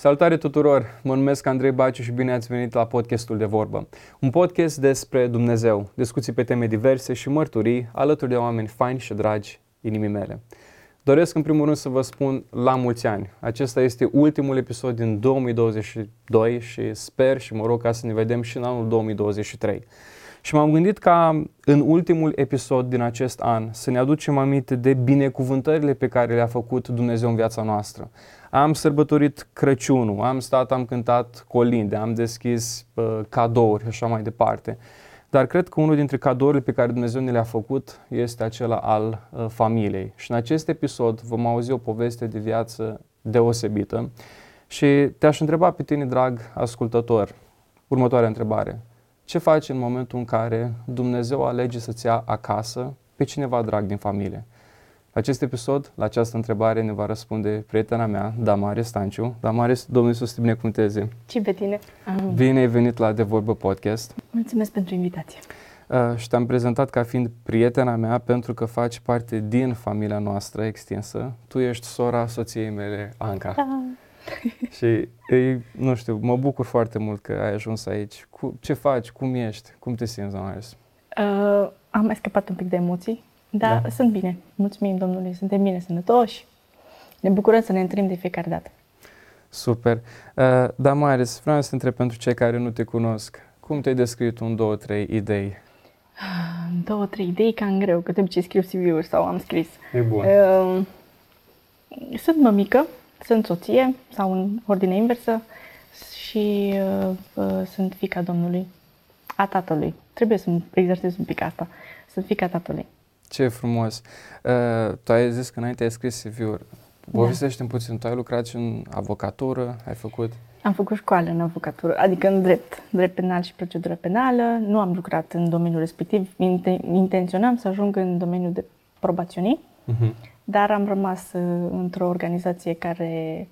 Salutare tuturor! Mă numesc Andrei Baciu și bine ați venit la podcastul de vorbă. Un podcast despre Dumnezeu, discuții pe teme diverse și mărturii alături de oameni faini și dragi inimii mele. Doresc în primul rând să vă spun la mulți ani. Acesta este ultimul episod din 2022 și sper și mă rog ca să ne vedem și în anul 2023. Și m-am gândit ca în ultimul episod din acest an să ne aducem aminte de binecuvântările pe care le-a făcut Dumnezeu în viața noastră. Am sărbătorit Crăciunul, am stat, am cântat colinde, am deschis uh, cadouri și așa mai departe. Dar cred că unul dintre cadourile pe care Dumnezeu ne le-a făcut este acela al uh, familiei. Și în acest episod vom auzi o poveste de viață deosebită. Și te-aș întreba pe tine, drag ascultător, următoarea întrebare. Ce faci în momentul în care Dumnezeu alege să-ți ia acasă pe cineva drag din familie? La acest episod, la această întrebare, ne va răspunde prietena mea, Damare Stanciu. Damare, Domnul Iisus te binecuvânteze. Și pe tine. Bine ai venit la De Vorbă Podcast. Mulțumesc pentru invitație. Uh, și te-am prezentat ca fiind prietena mea pentru că faci parte din familia noastră extinsă. Tu ești sora soției mele, Anca. Da. și, ei, nu știu, mă bucur foarte mult că ai ajuns aici. Cu, ce faci? Cum ești? Cum te simți, Damare? Uh, am mai scăpat un pic de emoții da, da, sunt bine. Mulțumim Domnului, suntem bine, sănătoși. Ne bucurăm să ne întâlnim de fiecare dată. Super. Uh, da, Maris, vreau să întreb pentru cei care nu te cunosc, cum te-ai descris un, două, trei idei? Două, trei idei cam greu, că trebuie ce scriu CV-uri sau am scris. E bun. Uh, sunt mămică, sunt soție sau în ordine inversă și uh, uh, sunt fica Domnului, a tatălui. Trebuie să exersez un pic asta. Sunt fica tatălui. Ce frumos! Uh, tu ai zis că înainte ai scris CV-uri. Povestește da. puțin, tu ai lucrat și în avocatură, ai făcut? Am făcut școală în avocatură, adică în drept, drept penal și procedură penală. Nu am lucrat în domeniul respectiv, intenționam să ajung în domeniul de probaționii, uh-huh. Dar am rămas uh, într-o organizație care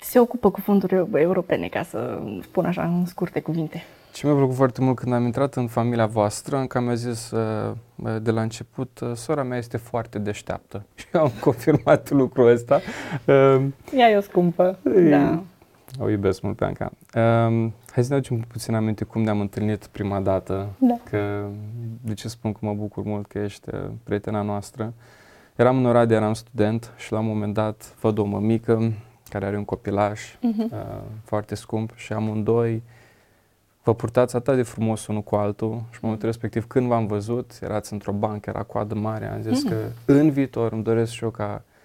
se ocupă cu fonduri europene, ca să spun așa în scurte cuvinte. Și mi-a plăcut foarte mult când am intrat în familia voastră, încă mi-a zis uh, de la început, uh, sora mea este foarte deșteaptă. Și am confirmat lucrul ăsta. Uh, Ea e o scumpă, da. O iubesc mult pe Anca. Um, hai să ne aducem puțin aminte cum ne-am întâlnit prima dată. Da. Că, de ce spun că mă bucur mult că ești prietena noastră. Eram în Oradea, eram student și la un moment dat văd o mămică care are un copilaș uh-huh. uh, foarte scump și amândoi vă purtați atât de frumos unul cu altul și în momentul respectiv când v-am văzut, erați într-o bancă, era coadă mare, am zis mm. că în viitor îmi doresc și eu ca uh,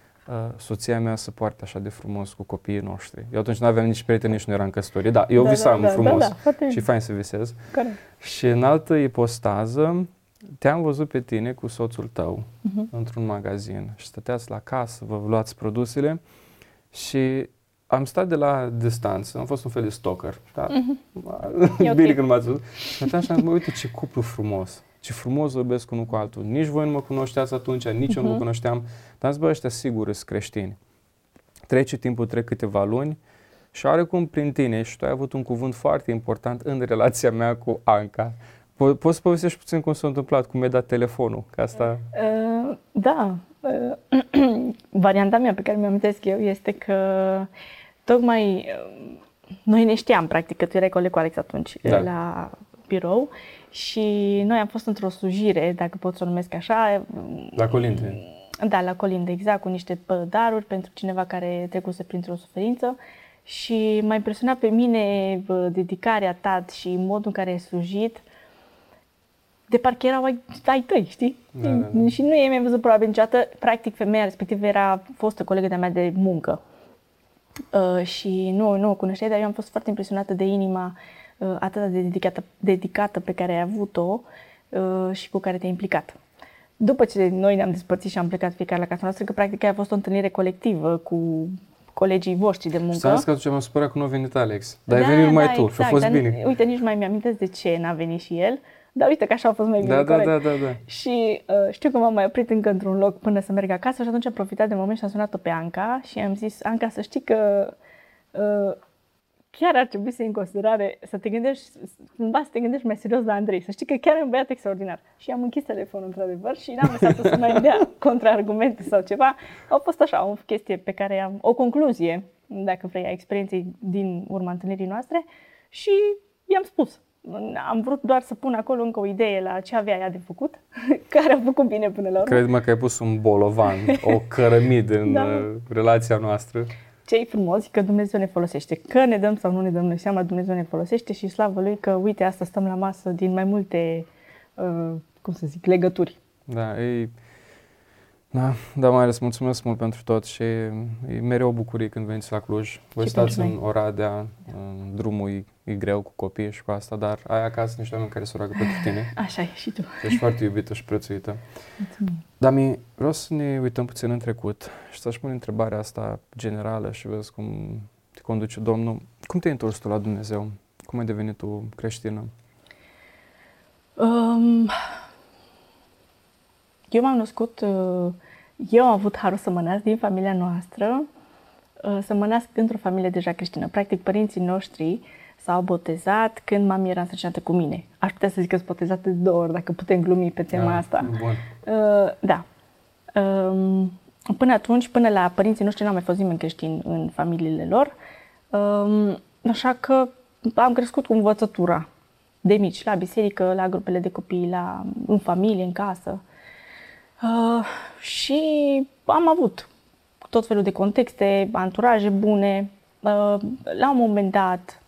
soția mea să poarte așa de frumos cu copiii noștri. Eu atunci nu aveam nici prieteni, nici nu eram căsătorit. Da, eu da, visam da, da, frumos da, da, și fain să visez. Corect. Și în altă ipostază, te-am văzut pe tine cu soțul tău uh-huh. într-un magazin și stăteați la casă, vă luați produsele și am stat de la distanță, am fost un fel de stalker. Da? Mm-hmm. Bine okay. când m-ați văzut. Și atunci am zis, uite ce cuplu frumos. Ce frumos vorbesc unul cu altul. Nici voi nu mă cunoșteați atunci, nici mm-hmm. eu nu mă mhm. cunoșteam. Dar am zis, bă, ăștia sigur sunt creștini. Trece timpul, trec câteva luni și oarecum prin tine și tu ai avut un cuvânt foarte important în relația mea cu Anca. Po- poți să povestești puțin cum s-a întâmplat, cum mi-a dat telefonul? Că asta... Uh, da. Uh, varianta mea pe care mi-am eu este că tocmai noi ne știam, practic, că tu erai coleg cu Alex atunci da. la birou și noi am fost într-o slujire, dacă pot să o numesc așa. La Colinde. Da, la Colinde, exact, cu niște daruri pentru cineva care trecuse printr-o suferință și m-a impresionat pe mine dedicarea ta și modul în care ai slujit de parcă erau ai, ai tăi, știi? Da, da, da. Și nu e mi-a văzut probabil niciodată, practic femeia respectivă era fostă colegă de-a mea de muncă Uh, și nu, nu o cunoșteai, dar eu am fost foarte impresionată de inima uh, atât de dedicată, dedicată pe care ai avut-o uh, și cu care te-ai implicat. După ce noi ne-am despărțit și am plecat fiecare la casa noastră, că practic a fost o întâlnire colectivă cu colegii voștri de muncă. Să că atunci m-am supărat că nu a venit Alex. Dar da, ai venit numai da, tu exact, și a fost bine. Uite, nici mai mi-am de ce n-a venit și el. Dar uite că așa a fost mai bine. Da, da, da, da, da. Și uh, știu că m-am mai oprit încă într-un loc până să merg acasă și atunci am profitat de moment și am sunat-o pe Anca și am zis, Anca, să știi că uh, chiar ar trebui să iei în considerare, să te gândești, cumva să te gândești mai serios la Andrei, să știi că chiar e un băiat extraordinar. Și am închis telefonul într-adevăr și n-am lăsat să mai dea contraargumente sau ceva. Au fost așa, o chestie pe care am, o concluzie, dacă vrei, a experienței din urma întâlnirii noastre și i-am spus. Am vrut doar să pun acolo încă o idee la ce avea ea de făcut, care a făcut bine până la urmă. Cred-mă că ai pus un bolovan, o cărămidă în da. Uh, relația noastră ce e frumos că Dumnezeu ne folosește. Că ne dăm sau nu ne dăm noi seama, Dumnezeu ne folosește și slavă Lui că, uite, asta stăm la masă din mai multe, uh, cum să zic, legături. Da, e, da, da, mai ales mulțumesc mult pentru tot și e mereu o bucurie când veniți la Cluj. Voi stați în Oradea, da. drumul e, e greu cu copii și cu asta, dar ai acasă niște oameni care se roagă pentru tine. Așa e și tu. Ești foarte iubită și prețuită. Mulțumim. Dami, vreau să ne uităm puțin în trecut și să-și pun întrebarea asta generală și vezi cum te conduce Domnul. Cum te-ai întors tu la Dumnezeu? Cum ai devenit tu creștină? Um, eu m-am născut, uh, eu am avut harul să mă nasc din familia noastră, uh, să mă nasc într-o familie deja creștină. Practic, părinții noștri s-au botezat când mami era însărcinată cu mine. Aș putea să zic că sunt botezată de două ori, dacă putem glumi pe tema da, asta. Bun. Uh, da. Um, până atunci, până la părinții noștri, n-am mai fost nimeni creștin în familiile lor. Um, așa că am crescut cu învățătura de mici, la biserică, la grupele de copii, la, în familie, în casă. Uh, și am avut tot felul de contexte, anturaje bune. Uh, la un moment dat,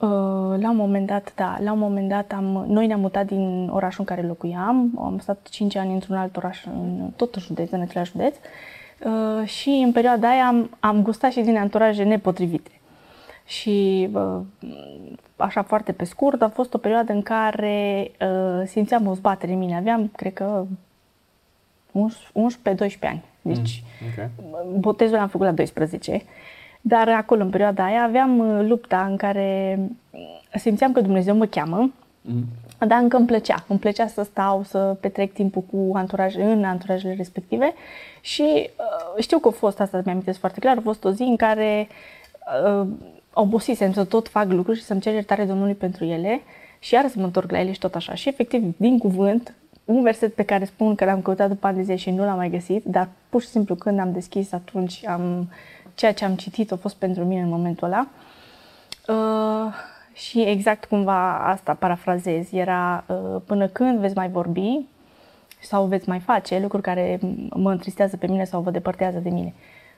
uh, la un moment dat, da, la un moment dat am, noi ne-am mutat din orașul în care locuiam, am stat 5 ani într-un alt oraș, în tot județ, în același județ, uh, și în perioada aia am, am gustat și din anturaje nepotrivite. Și uh, așa foarte pe scurt, a fost o perioadă în care uh, simțeam o zbatere în mine. Aveam, cred că, 11-12 ani. Deci, mm, okay. botezul l-am făcut la 12. Dar acolo, în perioada aia, aveam uh, lupta în care simțeam că Dumnezeu mă cheamă, mm. dar încă îmi plăcea. Îmi plăcea să stau, să petrec timpul cu anturaj, în anturajele respective și uh, știu că a fost, asta mi-am foarte clar, a fost o zi în care uh, obosisem să tot fac lucruri și să-mi cer iertare Domnului pentru ele și iar să mă întorc la ele și tot așa. Și efectiv, din cuvânt, un verset pe care spun că l-am căutat după ani de zi și nu l-am mai găsit, dar pur și simplu când am deschis atunci am, ceea ce am citit a fost pentru mine în momentul ăla. Uh, și exact cumva asta parafrazez, era uh, până când veți mai vorbi sau veți mai face lucruri care mă întristează pe mine sau vă depărtează de mine.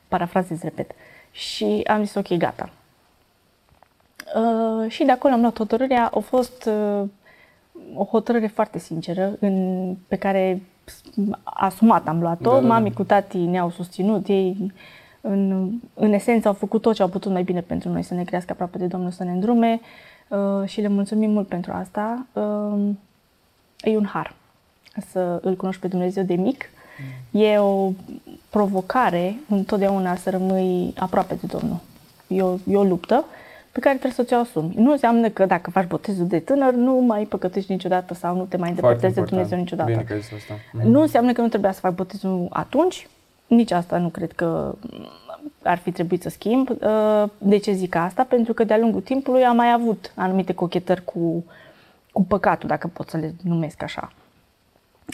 Parafrazez, repet. Și am zis, ok, gata, Uh, și de acolo am luat hotărârea. A fost uh, o hotărâre foarte sinceră, în, pe care asumat am luat-o. Da, da, da. Mami cu tati ne-au susținut. Ei, în, în esență, au făcut tot ce au putut mai bine pentru noi, să ne crească aproape de Domnul, să ne îndrume uh, și le mulțumim mult pentru asta. Uh, e un har să îl cunoști pe Dumnezeu de mic. Mm. E o provocare întotdeauna să rămâi aproape de Domnul. E o, e o luptă pe care trebuie să ți-o asumi. Nu înseamnă că dacă faci botezul de tânăr, nu mai păcătești niciodată sau nu te mai îndepărtezi de Dumnezeu niciodată. Bine că asta. Mm-hmm. Nu înseamnă că nu trebuia să fac botezul atunci, nici asta nu cred că ar fi trebuit să schimb. Uh, de ce zic asta? Pentru că de-a lungul timpului am mai avut anumite cochetări cu, cu păcatul, dacă pot să le numesc așa.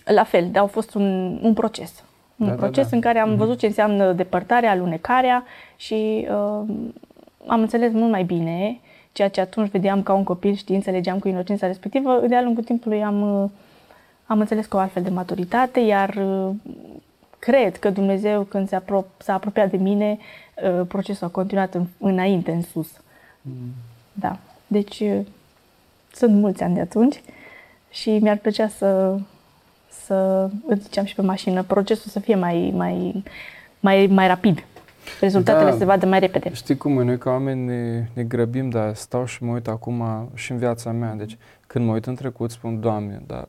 La fel, dar au fost un, un proces. Un da, da proces da, da. în care am mm-hmm. văzut ce înseamnă depărtarea, alunecarea și uh, am înțeles mult mai bine ceea ce atunci vedeam ca un copil, știi, înțelegeam cu inocența respectivă, de-a lungul timpului am, am înțeles cu o altfel de maturitate, iar cred că Dumnezeu, când se apro- s-a apropiat de mine, procesul a continuat în, înainte, în sus. Mm. Da. Deci, sunt mulți ani de atunci și mi-ar plăcea să, să îți ziceam și pe mașină, procesul să fie mai, mai, mai, mai rapid rezultatele da, se vadă mai repede. Știi cum noi ca oameni ne, ne grăbim, dar stau și mă uit acum și în viața mea. Deci când mă uit în trecut, spun, Doamne, dar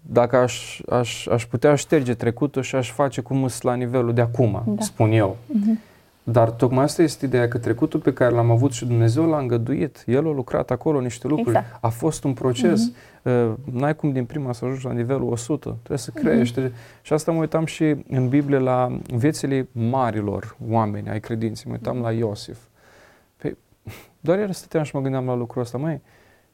dacă aș, aș, aș putea șterge trecutul și aș face cum sunt la nivelul de acum, da. spun eu. Uh-huh. Dar tocmai asta este ideea, că trecutul pe care l-am avut și Dumnezeu l-a îngăduit. El a lucrat acolo niște lucruri. Exact. A fost un proces. Uh-huh. Uh, n-ai cum din prima să ajungi la nivelul 100. Trebuie să crești. Uh-huh. Și asta mă uitam și în Biblie la viețile marilor oameni ai credinței. Mă uitam uh-huh. la Iosif. doar iar stăteam și mă gândeam la lucrul ăsta, mai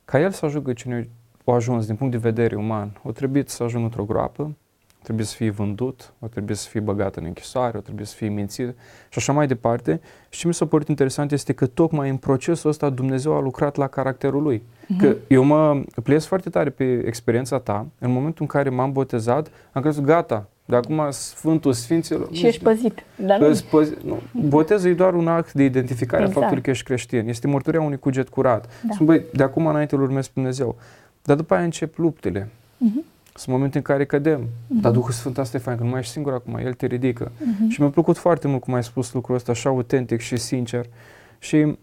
ca el să ajungă cine o ajuns din punct de vedere uman, o trebuie să ajungă într-o groapă, trebuie să fie vândut, o trebuie să fie băgat în închisoare, o trebuie să fie mințit și așa mai departe. Și ce mi s-a părut interesant este că tocmai în procesul ăsta Dumnezeu a lucrat la caracterul lui. Mm-hmm. Că eu mă pliez foarte tare pe experiența ta. În momentul în care m-am botezat, am crezut, gata, de acum Sfântul Sfinților... Și ești păzit. Dar nu. Păzit, nu. Botezul e doar un act de identificare exact. a faptului că ești creștin. Este mărturia unui cuget curat. Da. Sunt, băi, de acum înainte îl urmez pe Dumnezeu. Dar după aia încep luptele. Mm-hmm. Sunt momente în care cădem. Uh-huh. Dar Duhul Sfânt asta e fain, că nu mai ești singur acum, El te ridică. Uh-huh. Și mi-a plăcut foarte mult cum ai spus lucrul ăsta, așa autentic și sincer. Și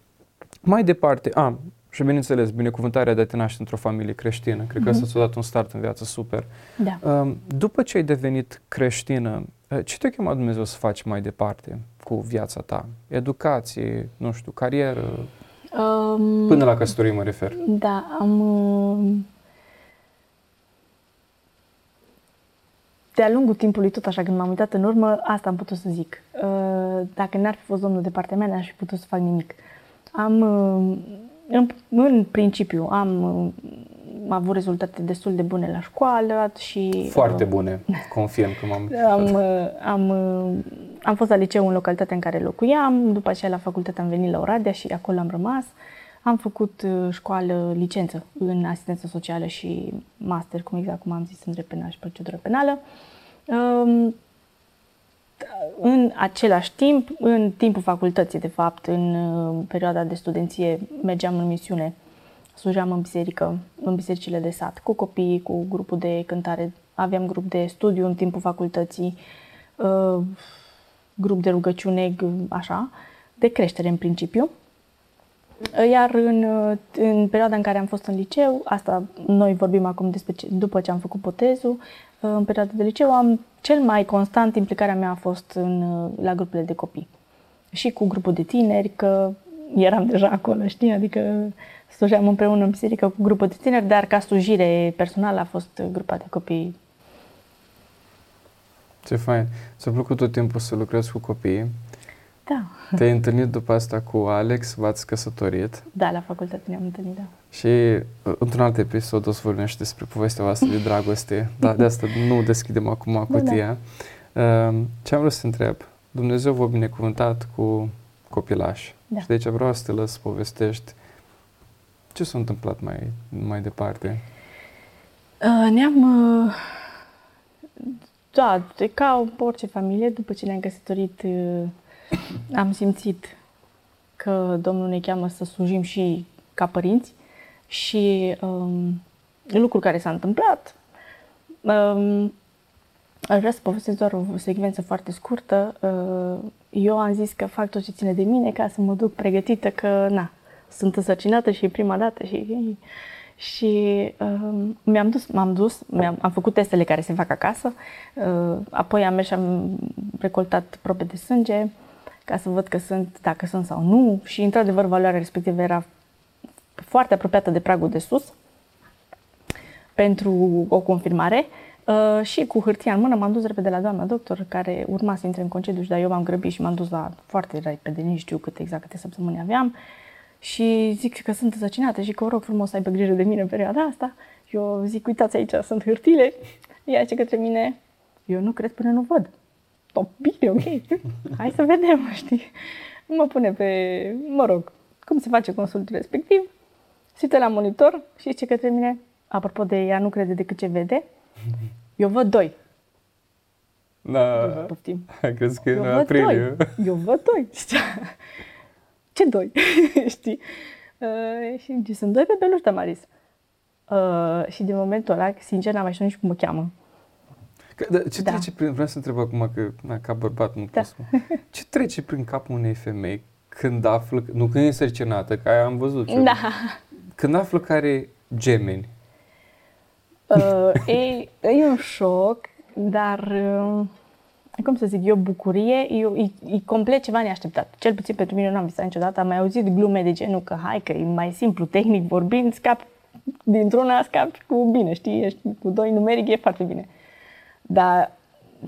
mai departe, a, și bineînțeles, binecuvântarea de a te naște într-o familie creștină. Cred uh-huh. că asta ți-a dat un start în viață super. Da. Uh, după ce ai devenit creștină, uh, ce te-a chemat Dumnezeu să faci mai departe cu viața ta? Educație, nu știu, carieră? Um, Până la căsătorie mă refer. Da, am... de-a lungul timpului, tot așa, când m-am uitat în urmă, asta am putut să zic. Uh, dacă n-ar fi fost domnul de partea mea, n-aș fi putut să fac nimic. Am, uh, în, în principiu, am am avut rezultate destul de bune la școală și... Foarte uh, bune, confirm că m-am... am, am, am fost la liceu în localitatea în care locuiam, după aceea la facultate am venit la Oradea și acolo am rămas. Am făcut școală, licență în asistență socială și master, cum exact cum am zis, în drept penal și procedură penală. În același timp, în timpul facultății, de fapt, în perioada de studenție, mergeam în misiune, slujeam în biserică, în bisericile de sat, cu copii, cu grupul de cântare, aveam grup de studiu în timpul facultății, grup de rugăciune, așa, de creștere în principiu. Iar în, în perioada în care am fost în liceu, asta noi vorbim acum despre ce, după ce am făcut potezul, în perioada de liceu am cel mai constant implicarea mea a fost în, la grupurile de copii. Și cu grupul de tineri, că eram deja acolo, știi? Adică slujeam împreună în biserică cu grupul de tineri, dar ca slujire personală a fost grupa de copii. Ce fain! Ți-a plăcut tot timpul să lucrezi cu copiii? Da. Te-ai întâlnit după asta cu Alex, v-ați căsătorit. Da, la facultate ne-am întâlnit, da. Și uh, într-un alt episod o să vorbim și despre povestea voastră de dragoste, dar de asta nu deschidem acum cutia. Da, da. Uh, ce am vrut să întreb? Dumnezeu v-a binecuvântat cu copilași. Da. Și de aici vreau să te lăs să povestești ce s-a întâmplat mai, mai departe. Uh, ne-am... Uh, da, ca orice familie, după ce ne-am căsătorit, uh, am simțit că Domnul ne cheamă să slujim și ca părinți și um, lucru care s-a întâmplat. Um, aș vrea să povestesc doar o secvență foarte scurtă. Uh, eu am zis că fac tot ce ține de mine ca să mă duc pregătită că, na, sunt însărcinată și prima dată și și uh, mi-am dus, m-am dus, mi-am, am făcut testele care se fac acasă, uh, apoi am mers și am recoltat probe de sânge, ca să văd că sunt, dacă sunt sau nu și într-adevăr valoarea respectivă era foarte apropiată de pragul de sus pentru o confirmare uh, și cu hârtia în mână m-am dus repede la doamna doctor care urma să intre în concediu și dar eu m-am grăbit și m-am dus la foarte repede, nici știu câte exact câte săptămâni aveam și zic că sunt însăcinată și că vă rog frumos să aibă grijă de mine în perioada asta. Eu zic, uitați aici, sunt hârtile. Ea ce către mine, eu nu cred până nu văd oh, bine, ok, hai să vedem, știi? Mă pune pe, mă rog, cum se face consultul respectiv, se la monitor și zice către mine, apropo de ea nu crede decât ce vede, eu văd doi. Da, poftim. crezi că e în aprilie. Doi. Eu văd doi. Ce doi? Știi? Uh, și zice, sunt doi pe beluș, Maris. Uh, și din momentul ăla, sincer, n-am mai știut nici cum mă cheamă. Că, da, ce da. trece prin, vreau să întreb acum că na, ca bărbat nu da. pot să Ce trece prin capul unei femei când află, nu când e însărcinată, că aia am văzut eu, da. când află că are gemeni? Uh, e, e un șoc, dar uh, cum să zic, e o bucurie, e, e, e complet ceva neașteptat. Cel puțin pentru mine nu am visat niciodată, am mai auzit glume de genul că hai că e mai simplu, tehnic vorbind, scap dintr-una, scap cu bine, știi, ești cu doi numeric, e foarte bine. Dar,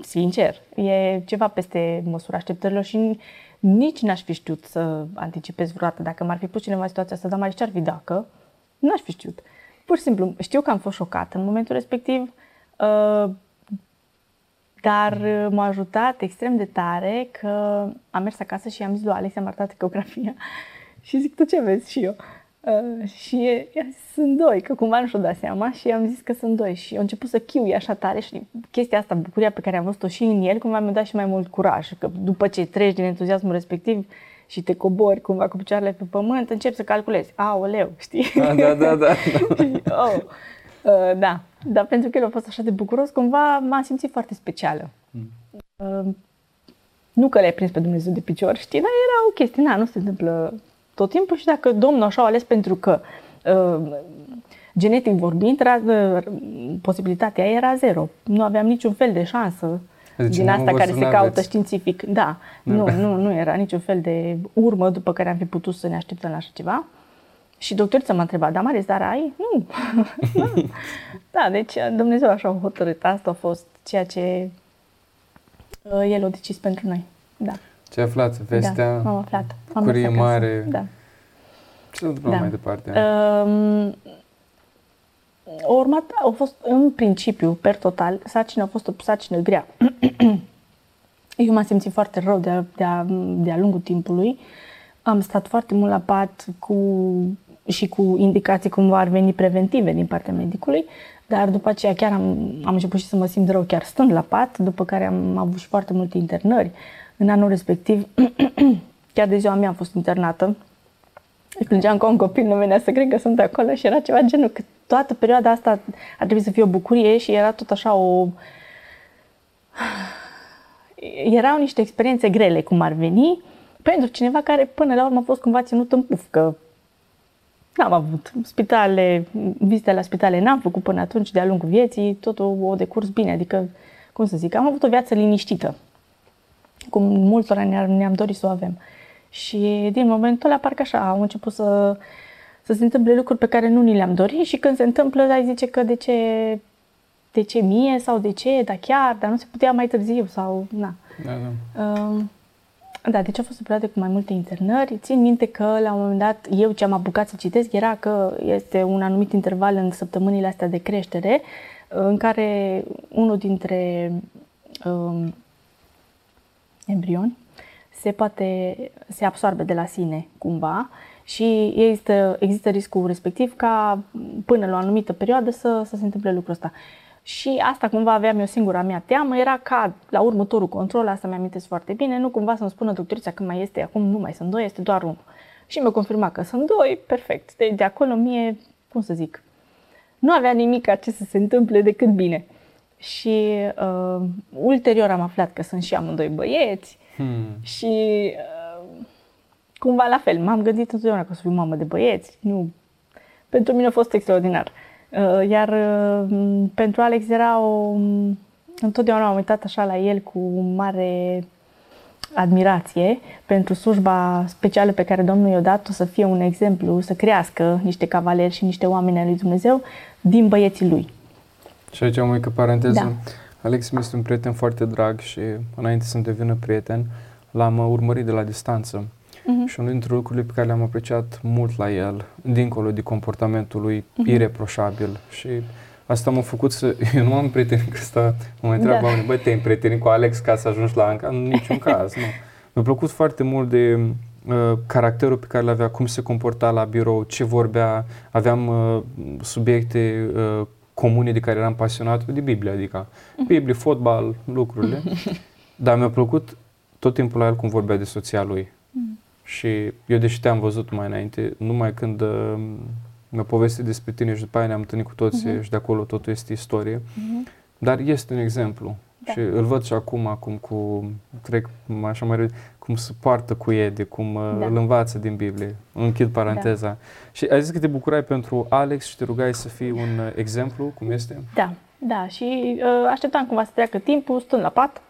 sincer, e ceva peste măsura așteptărilor și nici n-aș fi știut să anticipez vreodată. Dacă m-ar fi pus cineva în situația asta, dar mai ce ar fi dacă? N-aș fi știut. Pur și simplu, știu că am fost șocată în momentul respectiv, uh, dar m-a ajutat extrem de tare că am mers acasă și am zis lui Alex, am arătat ecografia și zic, tu ce vezi? Și eu. Uh, și i-a zis, sunt doi, că cumva nu și-o dat seama și am zis că sunt doi și au început să chiui așa tare și chestia asta, bucuria pe care am văzut-o și în el, cumva mi-a dat și mai mult curaj, că după ce treci din entuziasmul respectiv și te cobori cumva cu picioarele pe pământ, începi să calculezi, aoleu, știi? Da, da, da. da. oh. uh, da, dar pentru că el a fost așa de bucuros, cumva m-am simțit foarte specială. Mm. Uh, nu că le-ai prins pe Dumnezeu de picior, știi, dar era o chestie, na, nu se întâmplă tot timpul și dacă Domnul așa a ales pentru că uh, genetic vorbind, era, uh, posibilitatea era zero. Nu aveam niciun fel de șansă deci din asta care se caută aveți. științific. Da, nu, nu, nu era niciun fel de urmă după care am fi putut să ne așteptăm la așa ceva. Și doctorița m-a întrebat, da, Maris, dar ai? Nu. da. da, deci Dumnezeu așa a hotărât. Asta a fost ceea ce uh, El a decis pentru noi. Da. Ce aflați? Vestea? Da, am aflat. Am bucurie mare. Da. Ce s-a întâmplat da. mai departe? Um, o urmat, au fost în principiu, per total, sarcina a fost o sarcină grea. Eu m-am simțit foarte rău de-a, de-a, de-a lungul timpului. Am stat foarte mult la pat cu, și cu indicații cum ar veni preventive din partea medicului, dar după aceea chiar am, am început și să mă simt rău chiar stând la pat, după care am avut și foarte multe internări. În anul respectiv, chiar de ziua mea am fost internată. Plângeam ca un copil, nu venea să cred că sunt acolo și era ceva genul că toată perioada asta ar trebui să fie o bucurie și era tot așa o... Erau niște experiențe grele, cum ar veni, pentru cineva care până la urmă a fost cumva ținut în puf, că n-am avut spitale, vizite la spitale n-am făcut până atunci de-a lungul vieții, totul o decurs bine, adică, cum să zic, am avut o viață liniștită cum multora ne-am, ne dorit să o avem. Și din momentul ăla, parcă așa, au început să, să se întâmple lucruri pe care nu ni le-am dorit și când se întâmplă, ai zice că de ce, de ce mie sau de ce, dar chiar, dar nu se putea mai târziu sau, na. Da, da. Uh, da, deci a fost o perioadă cu mai multe internări. Țin minte că la un moment dat eu ce am apucat să citesc era că este un anumit interval în săptămânile astea de creștere în care unul dintre um, embrioni se poate, se absorbe de la sine cumva și există, există riscul respectiv ca până la o anumită perioadă să, să se întâmple lucrul ăsta. Și asta cumva aveam eu singura mea teamă, era ca la următorul control, asta mi amintesc foarte bine, nu cumva să-mi spună doctorița că mai este, acum nu mai sunt doi, este doar unul. Și mi-a confirmat că sunt doi, perfect. De, de acolo mie, cum să zic, nu avea nimic ce să se întâmple decât bine. Și uh, ulterior am aflat că sunt și amândoi băieți hmm. și uh, cumva la fel, m-am gândit întotdeauna că o să fiu mamă de băieți. Nu. Pentru mine a fost extraordinar. Uh, iar uh, pentru Alex era o... Întotdeauna am uitat așa la el cu mare admirație pentru slujba specială pe care Domnul i-a dat-o să fie un exemplu, să crească niște cavaleri și niște oameni ai lui Dumnezeu din băieții lui. Și aici o mică paranteză. Da. Alex mi este un prieten foarte drag și înainte să-mi devină prieten, l-am urmărit de la distanță. Uh-huh. Și unul dintre lucrurile pe care le-am apreciat mult la el, dincolo de comportamentul lui uh-huh. ireproșabil și asta m-a făcut să... Eu nu am prieteni că asta mă mai întreabă da. oamenii, băi, te-ai prieteni cu Alex ca să ajungi la Anca? În niciun caz, nu. Mi-a plăcut foarte mult de uh, caracterul pe care l-avea, cum se comporta la birou, ce vorbea, aveam uh, subiecte uh, comune de care eram pasionat de Biblie, adică Biblie, fotbal, lucrurile. Dar mi-a plăcut tot timpul la el cum vorbea de soția lui. Și eu, deși te-am văzut mai înainte, numai când uh, mi-a povestit despre tine și după aia ne-am întâlnit cu toți uh-huh. și de acolo totul este istorie. Uh-huh. Dar este un exemplu. Da. Și îl văd și acum, acum cu, trec așa mai cum se poartă cu Edi, cum uh, da. îl învață din Biblie. Închid paranteza. Da. Și ai zis că te bucurai pentru Alex și te rugai să fii un uh, exemplu, cum este? Da, da. Și uh, așteptam cumva să treacă timpul, stând la pat.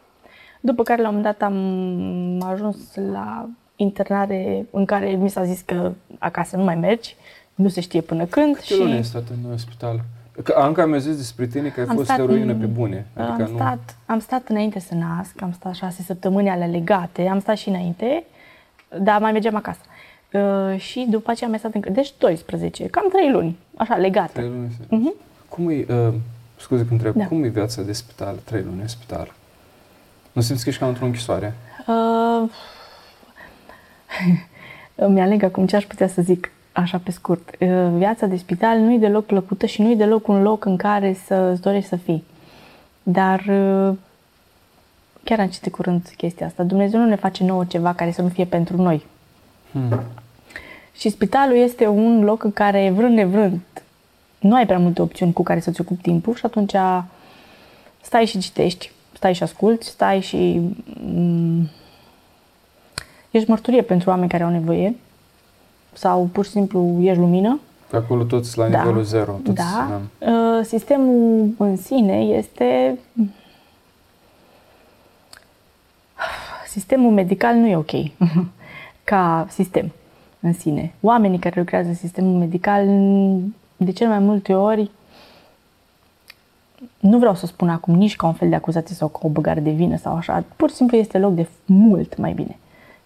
După care la un moment dat am ajuns la internare în care mi s-a zis că acasă nu mai mergi, nu se știe până când. Câte și... luni ai stat în spital? Că Anca mi-a zis despre tine că ai am fost eroină pe bune. Adică am, nu... stat, am stat înainte să nasc, am stat șase săptămâni ale legate, am stat și înainte Da, mai mergeam acasă. Uh, și după aceea mi-a stat încă, deci 12, cam 3 luni, așa, legate. 3 luni. Uh-huh. Cum e, uh, scuze că întreb, Da. cum e viața de spital, 3 luni în spital? Nu simți că ești ca într-o închisoare? Uh, îmi aleg acum ce aș putea să zic așa pe scurt. Uh, viața de spital nu e deloc plăcută și nu e deloc un loc în care să îți dorești să fii. Dar uh, chiar am citit curând chestia asta. Dumnezeu nu ne face nouă ceva care să nu fie pentru noi. Hmm. Și spitalul este un loc în care, vrând nevrând, nu ai prea multe opțiuni cu care să-ți ocupi timpul și atunci stai și citești, stai și asculți, stai și mm, ești mărturie pentru oameni care au nevoie sau pur și simplu ești lumină. Că acolo toți la Da. nivelul zero. Toți, Da. Uh, Sistemul în sine este... Sistemul medical nu e ok ca sistem în sine. Oamenii care lucrează în sistemul medical, de cel mai multe ori, nu vreau să spun acum nici ca un fel de acuzație sau ca o băgare de vină sau așa, pur și simplu este loc de mult mai bine.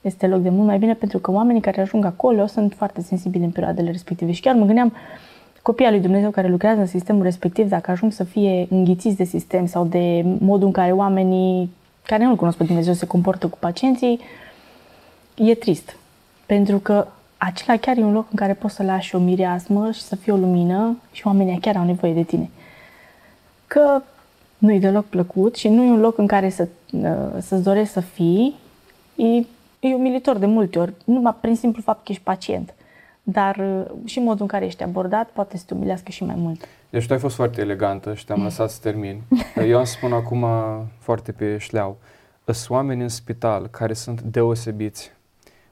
Este loc de mult mai bine pentru că oamenii care ajung acolo sunt foarte sensibili în perioadele respective. Și chiar mă gândeam, copiii lui Dumnezeu care lucrează în sistemul respectiv, dacă ajung să fie înghițiți de sistem sau de modul în care oamenii care nu-L cunosc pe Dumnezeu se comportă cu pacienții, e trist. Pentru că acela chiar e un loc în care poți să lași o mireasmă și să fie o lumină și oamenii chiar au nevoie de tine. Că nu e deloc plăcut și nu e un loc în care să, uh, să-ți dorești să fii, e, e umilitor de multe ori, numai prin simplu fapt că ești pacient. Dar uh, și modul în care ești abordat poate să te umilească și mai mult. Deci tu ai fost foarte elegantă și te-am lăsat să termin. Eu am să spun acum foarte pe șleau. Sunt oameni în spital care sunt deosebiți.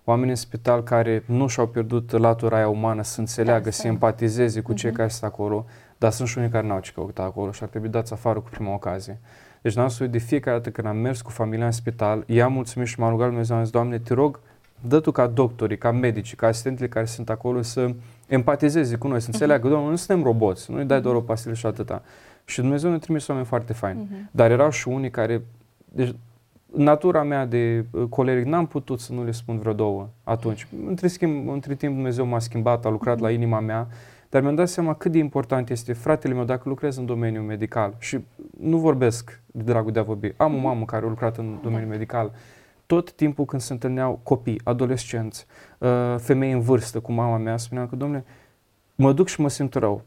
Oameni în spital care nu și-au pierdut latura aia umană să înțeleagă, Da, să să- empatizeze cu cei care sunt acolo, dar sunt și unii care n-au ce căuta acolo și ar trebui dați afară cu prima ocazie. Deci n-am să uit de fiecare dată când am mers cu familia în spital, i-am mulțumit și m-am rugat lui Dumnezeu, am zis, Doamne, te rog, dă tu ca doctorii, ca medici, ca asistentele care sunt acolo să empatizeze cu noi, să înțeleagă, Doamne, nu suntem roboți, nu-i dai doar o pastilă și atâta. Și Dumnezeu ne trimis oameni foarte faini. Dar erau și unii care, deci natura mea de uh, coleric, n-am putut să nu le spun vreo două atunci. Între, schimb, între timp Dumnezeu m-a schimbat, a lucrat la inima mea, dar mi-am dat seama cât de important este fratele meu dacă lucrez în domeniul medical și nu vorbesc de dragul de a vorbi. Am o mamă care a lucrat în domeniul medical. Tot timpul când se întâlneau copii, adolescenți, uh, femei în vârstă cu mama mea, spuneam că, domnule, mă duc și mă simt rău.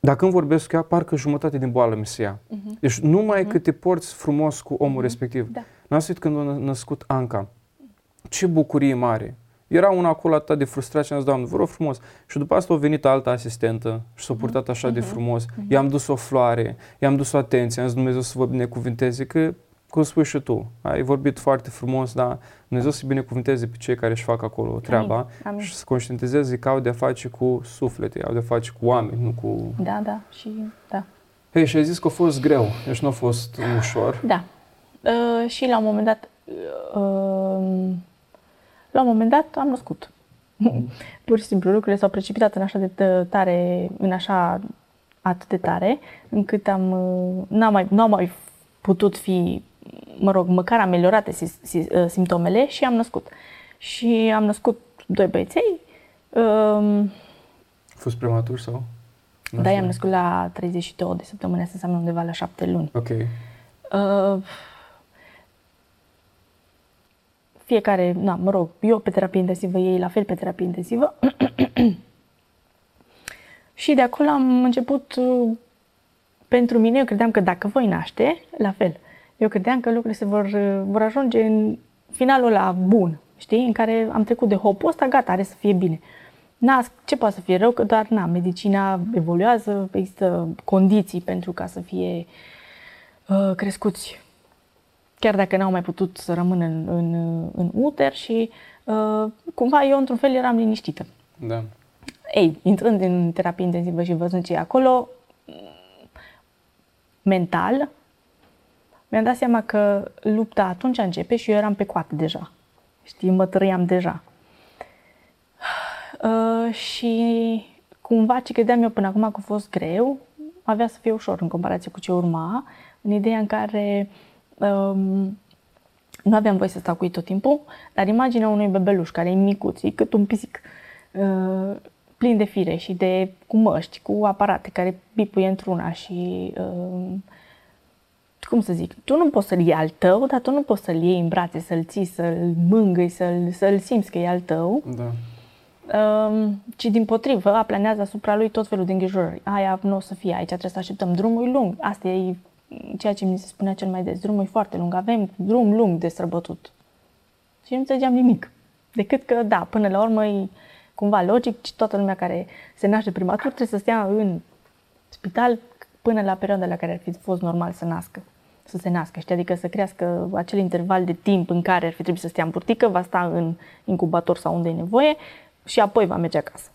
Dacă îmi vorbesc cu ea, parcă jumătate din boală mi se ia. Deci numai că te porți frumos cu omul respectiv. Da. N-am uitat când a născut Anca. Ce bucurie mare! Era una acolo atât de frustrat și am zis, Doamne, vă rog frumos. Și după asta a venit altă asistentă și s-a purtat așa de frumos. I-am dus o floare, i-am dus o atenție, am zis Dumnezeu să vă binecuvinteze, că, cum spui și tu, ai vorbit foarte frumos, dar Dumnezeu să binecuvinteze pe cei care își fac acolo treaba Amin. și să conștientizeze că au de-a face cu suflete, au de-a face cu oameni, nu cu... Da, da, și da. Hei, și ai zis că a fost greu, deci nu a fost ușor. Da. Uh, și la un moment dat, uh, la un moment dat am născut. Pur și simplu lucrurile s-au precipitat în așa de tă- tare, în așa atât de tare, încât am, uh, n-am mai, n-au mai putut fi, mă rog, măcar ameliorate si, si, uh, simptomele și am născut. Și am născut doi băieței, um, A fost prematur sau? Nu da, știu. i-am născut la 32 de săptămâni, asta înseamnă undeva la 7 luni. Ok. Uh, fiecare, na, mă rog, eu pe terapie intensivă, ei la fel pe terapie intensivă. și de acolo am început, uh, pentru mine, eu credeam că dacă voi naște, la fel. Eu credeam că lucrurile se vor, uh, vor ajunge în finalul la bun, știi, în care am trecut de hopul ăsta, gata, are să fie bine. Nasc, ce poate să fie rău, că doar, na, medicina evoluează, există condiții pentru ca să fie uh, crescuți chiar dacă n-au mai putut să rămână în, în, în uter și uh, cumva eu într-un fel eram liniștită. Da. Ei, intrând în terapie intensivă și văzând ce e acolo, mental, mi-am dat seama că lupta atunci începe și eu eram pe coată deja. Știi, mă trăiam deja. Uh, și cumva ce credeam eu până acum că a fost greu, avea să fie ușor în comparație cu ce urma, în ideea în care um, Nu aveam voie să stau cu ei tot timpul, dar imaginea unui bebeluș care e micuț, e cât un pisic, uh, plin de fire și de cu măști, cu aparate care bipuie într-una și uh, cum să zic, tu nu poți să-l iei al tău, dar tu nu poți să-l iei în brațe, să-l ții, să-l mângâi, să-l, să-l simți că e al tău. Da. Um, ci din potrivă aplanează asupra lui tot felul de îngrijorări. Aia nu o să fie aici, trebuie să așteptăm. Drumul e lung. Asta e ceea ce mi se spunea cel mai des. Drumul e foarte lung. Avem drum lung de străbătut. Și nu înțelegeam nimic. Decât că, da, până la urmă e cumva logic și toată lumea care se naște primatur trebuie să stea în spital până la perioada la care ar fi fost normal să nască să se nască, știi? adică să crească acel interval de timp în care ar fi trebuit să stea în burtică, va sta în incubator sau unde e nevoie și apoi va merge acasă.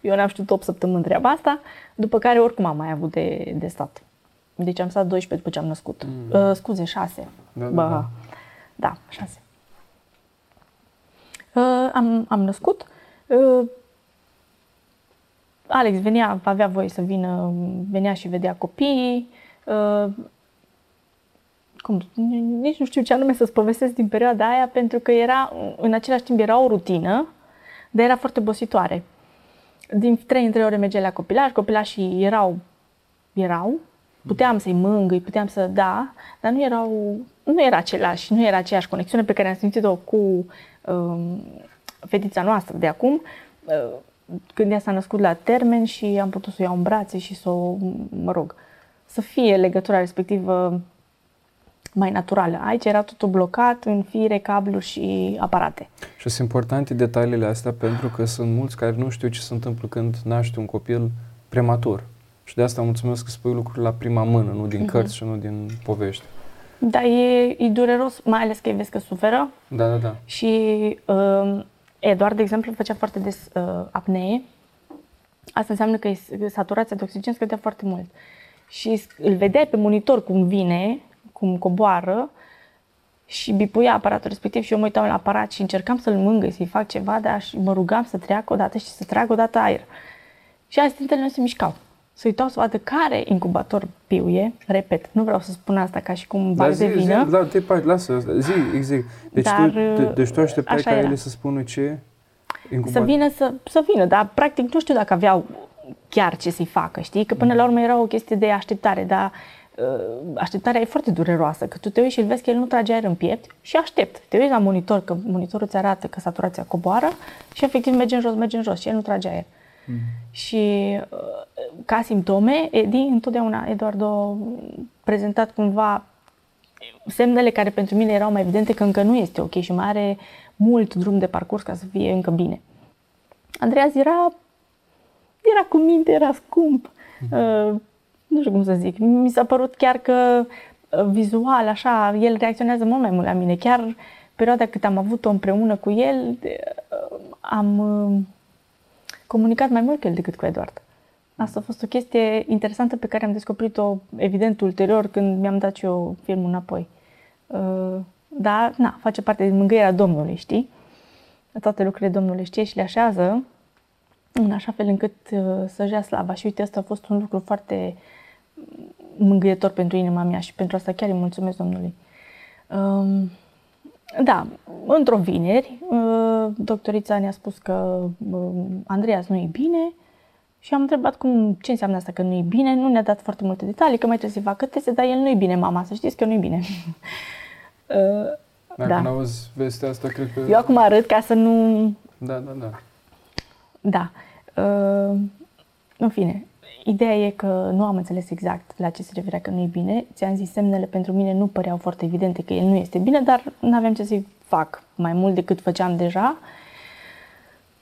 Eu n-am știut 8 săptămâni treaba asta, după care oricum am mai avut de, de stat. Deci am stat 12 după ce am născut. Mm. Uh, scuze, 6. Da, da, Bă, da. da, 6. Uh, am, am născut. Uh, Alex venea, avea voie să vină, venea și vedea copiii. Uh, cum, nici nu știu ce anume să-ți povestesc din perioada aia, pentru că era, în același timp era o rutină, dar era foarte bositoare. Din 3 în 3 ore mergeai la copilaj, copilașii erau, erau, puteam să-i mângâi, puteam să da, dar nu erau, nu era același, nu era aceeași conexiune pe care am simțit-o cu um, fetița noastră de acum, uh, când ea s-a născut la termen și am putut să o iau în brațe și să o, mă rog, să fie legătura respectivă mai naturală. Aici era totul blocat în fire, cabluri și aparate. Și sunt importante detaliile astea pentru că sunt mulți care nu știu ce se întâmplă când naște un copil prematur. Și de asta mulțumesc că spui lucruri la prima mână, nu din Mhm. cărți și nu din povești. Dar e, e dureros, mai ales că îi vezi că suferă Da, da, da. și uh, Eduard, de exemplu, făcea foarte des uh, apnee. Asta înseamnă că îi- saturația de oxigen scădea foarte mult. Și îl vedeai pe monitor cum vine, cum coboară și bipuia aparatul respectiv și eu mă uitam la aparat și încercam să-l mângâi, să-i fac ceva, dar și mă rugam să treacă odată și să tragă odată aer. Și asistentele nu se mișcau. Se uitau să vadă care incubator piuie, repet, nu vreau să spun asta ca și cum bag de vină, da, te pai, lasă, asta. zi, exact. Deci, Dar, tu, de, deci tu așteptai așa ca era. ele să spună ce? să Incubat. vină, să, să vină, dar practic nu știu dacă aveau chiar ce să-i facă, știi? Că până la urmă era o chestie de așteptare, dar uh, așteptarea e foarte dureroasă, că tu te uiți și îl vezi că el nu trage aer în piept și aștept. Te uiți la monitor, că monitorul îți arată că saturația coboară și efectiv merge în jos, merge în jos și el nu trage aer. Mm. Și uh, ca simptome, Edi întotdeauna, Eduardo, prezentat cumva semnele care pentru mine erau mai evidente că încă nu este ok și mai are mult drum de parcurs ca să fie încă bine. Andreas era, era cu minte, era scump. Uh, nu știu cum să zic. Mi s-a părut chiar că uh, vizual, așa, el reacționează mult mai mult la mine. Chiar perioada cât am avut-o împreună cu el, uh, am uh, comunicat mai mult cu el decât cu Eduard. Asta a fost o chestie interesantă pe care am descoperit-o, evident, ulterior, când mi-am dat și eu filmul înapoi. Uh, Dar, na, face parte din mângâierea Domnului, știi? Toate lucrurile Domnului știe și le așează în așa fel încât uh, să-și ia slava. Și uite, asta a fost un lucru foarte mângâietor pentru inima mea și pentru asta chiar îi mulțumesc Domnului. Um, da, într-o vineri, uh, doctorița ne-a spus că uh, Andreas nu e bine și am întrebat cum, ce înseamnă asta că nu e bine. Nu ne-a dat foarte multe detalii, că mai trebuie să facă teste, dar el nu e bine, mama, să știți că nu e bine. Uh, Dacă da. n-auzi vestea asta, cred că... Eu acum arăt ca să nu... Da, da, da. Da. Uh, în fine, ideea e că nu am înțeles exact la ce se referea că nu e bine. Ți-am zis, semnele pentru mine nu păreau foarte evidente că el nu este bine, dar nu aveam ce să-i fac mai mult decât făceam deja.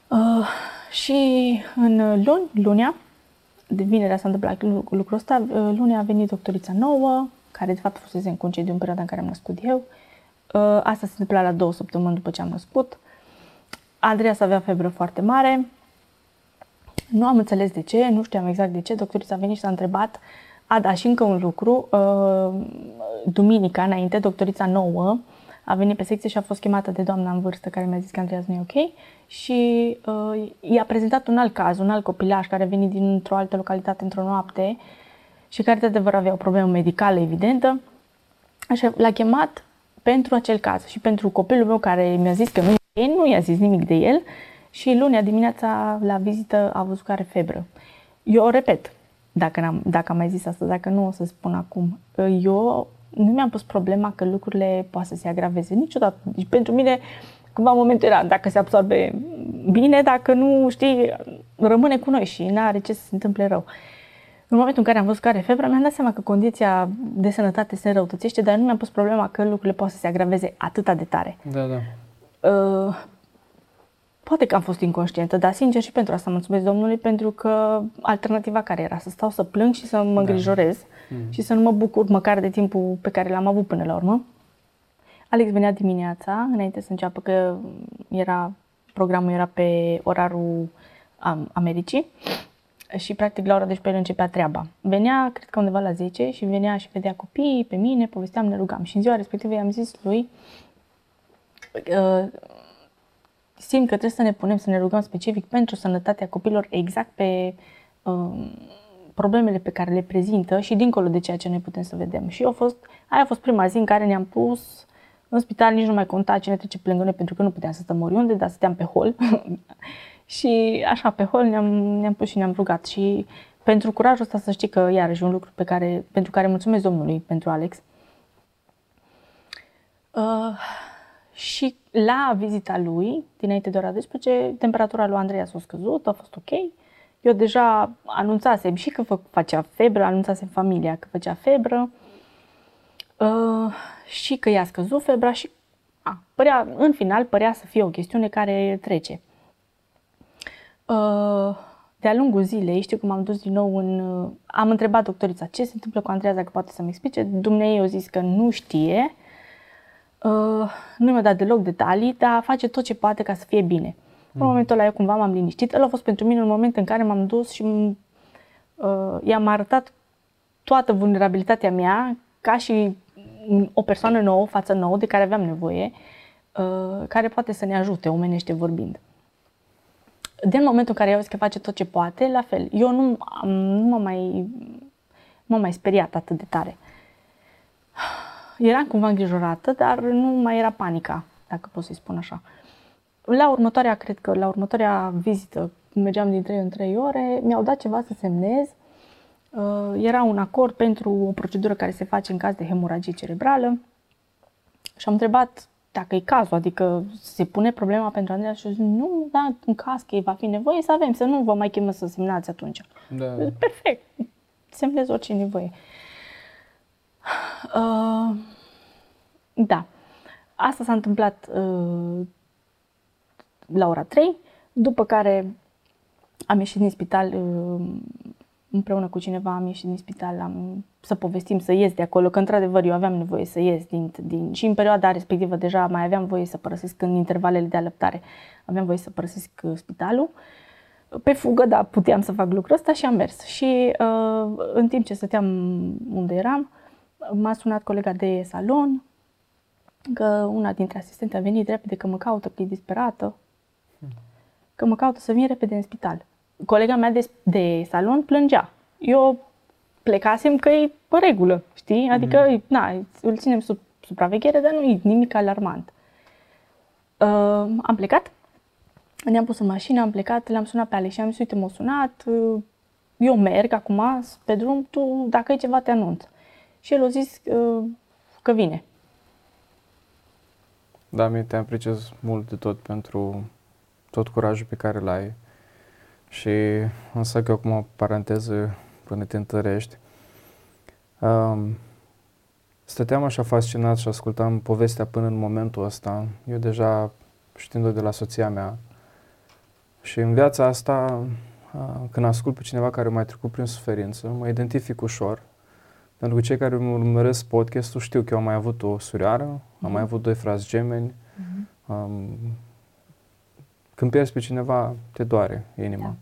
Uh, și în luni, lunea, de vinerea s-a întâmplat lu- lucrul ăsta, uh, lunea a venit doctorița nouă, care de fapt fusese în concediu în perioada în care am născut eu. Uh, Asta se întâmpla la două săptămâni după ce am născut. Andreea avea febră foarte mare. Nu am înțeles de ce, nu știam exact de ce. Doctorița a venit și s-a întrebat. A, da, și încă un lucru. uh, Duminica, înainte, doctorița nouă a venit pe secție și a fost chemată de doamna în vârstă care mi-a zis că Andreea nu e ok și uh, i-a prezentat un alt caz, un alt copilaș care a venit dintr-o altă localitate într-o noapte și care de adevăr avea o problemă medicală evidentă. Așa, l-a chemat pentru acel caz și pentru copilul meu care mi-a zis că nu e, nu i-a zis nimic de el și lunea dimineața la vizită a văzut că are febră. Eu o repet, dacă, am dacă am mai zis asta, dacă nu o să spun acum. Eu nu mi-am pus problema că lucrurile poate să se agraveze niciodată. Deci pentru mine, cumva momentul era dacă se absorbe bine, dacă nu, știi, rămâne cu noi și nu are ce să se întâmple rău. În momentul în care am văzut că are febră, mi-am dat seama că condiția de sănătate se înrăutățește, dar nu mi-am pus problema că lucrurile pot să se agraveze atât de tare. Da, da. Uh, poate că am fost inconștientă, dar sincer și pentru asta mulțumesc Domnului, pentru că alternativa care era? Să stau să plâng și să mă da. îngrijorez da. mm. și să nu mă bucur măcar de timpul pe care l-am avut până la urmă. Alex venea dimineața, înainte să înceapă, că era, programul era pe orarul Americii și practic la ora 12 el începea treaba. Venea, cred că undeva la 10 și venea și vedea copiii pe mine, povesteam, ne rugam. Și în ziua respectivă i-am zis lui, uh, simt că trebuie să ne punem să ne rugăm specific pentru sănătatea copilor exact pe uh, problemele pe care le prezintă și dincolo de ceea ce noi putem să vedem. Și a fost, aia a fost prima zi în care ne-am pus în spital, nici nu mai conta cine trece pe lângă noi pentru că nu puteam să stăm oriunde, dar stăteam pe hol. Și așa, pe hol ne-am, ne-am pus și ne-am rugat. Și pentru curajul ăsta să știi că iarăși un lucru pe care, pentru care mulțumesc Domnului pentru Alex. Uh, și la vizita lui, dinainte de ora 12, temperatura lui Andrei s-a scăzut, a fost ok. Eu deja anunțasem și că facea febră, anunțasem familia că făcea febră uh, și că i-a scăzut febra și a, părea, în final părea să fie o chestiune care trece. Uh, de-a lungul zilei, știu cum am dus din nou în... Uh, am întrebat doctorița ce se întâmplă cu Andreea, dacă poate să-mi explice. Dumnezeu a zis că nu știe, uh, nu mi-a dat deloc detalii, dar face tot ce poate ca să fie bine. Mm. În momentul ăla eu cumva m-am liniștit. El a fost pentru mine un moment în care m-am dus și uh, i-am arătat toată vulnerabilitatea mea ca și o persoană nouă, față nouă, de care aveam nevoie, uh, care poate să ne ajute, omenește vorbind din momentul în care eu zis că face tot ce poate, la fel. Eu nu, am, nu mă mai, m-am mai speriat atât de tare. Eram cumva îngrijorată, dar nu mai era panica, dacă pot să-i spun așa. La următoarea, cred că la următoarea vizită, mergeam din 3 în 3 ore, mi-au dat ceva să semnez. Uh, era un acord pentru o procedură care se face în caz de hemoragie cerebrală și am întrebat dacă e cazul, adică se pune problema pentru Andreea și zic, nu, da, în caz că va fi nevoie să avem, să nu vă mai chemă să semnați atunci. Da. Perfect, semnez orice nevoie. Uh, da, asta s-a întâmplat uh, la ora 3, după care am ieșit din spital uh, împreună cu cineva am ieșit din spital, am, să povestim, să ies de acolo, că într-adevăr eu aveam nevoie să ies din, din, și în perioada respectivă deja mai aveam voie să părăsesc în intervalele de alăptare, aveam voie să părăsesc uh, spitalul. Pe fugă, da, puteam să fac lucrul ăsta și am mers. Și uh, în timp ce stăteam unde eram, m-a sunat colega de salon, că una dintre asistente a venit repede că mă caută, că e disperată, că mă caută să vin repede în spital colega mea de, de salon plângea. Eu plecasem că e pe regulă, știi? Adică, mm-hmm. na, îl ținem sub supraveghere, dar nu e nimic alarmant. Uh, am plecat, ne-am pus în mașină, am plecat, le-am sunat pe Alex și am zis, uite, m-a sunat, uh, eu merg acum pe drum, tu, dacă e ceva, te anunț. Și el a zis uh, că vine. Da, mi te apreciez mult de tot pentru tot curajul pe care l-ai și însă că acum o paranteză până te întărești. Um, stăteam așa fascinat și ascultam povestea până în momentul ăsta. Eu deja știind-o de la soția mea. Și în viața asta, când ascult pe cineva care mai trecut prin suferință, mă identific ușor. Pentru că cei care îmi urmăresc podcastul știu că eu am mai avut o surioară, mm-hmm. am mai mhm. avut doi frați gemeni. Mm-hmm. Um, când pierzi pe cineva, te doare inima. Da.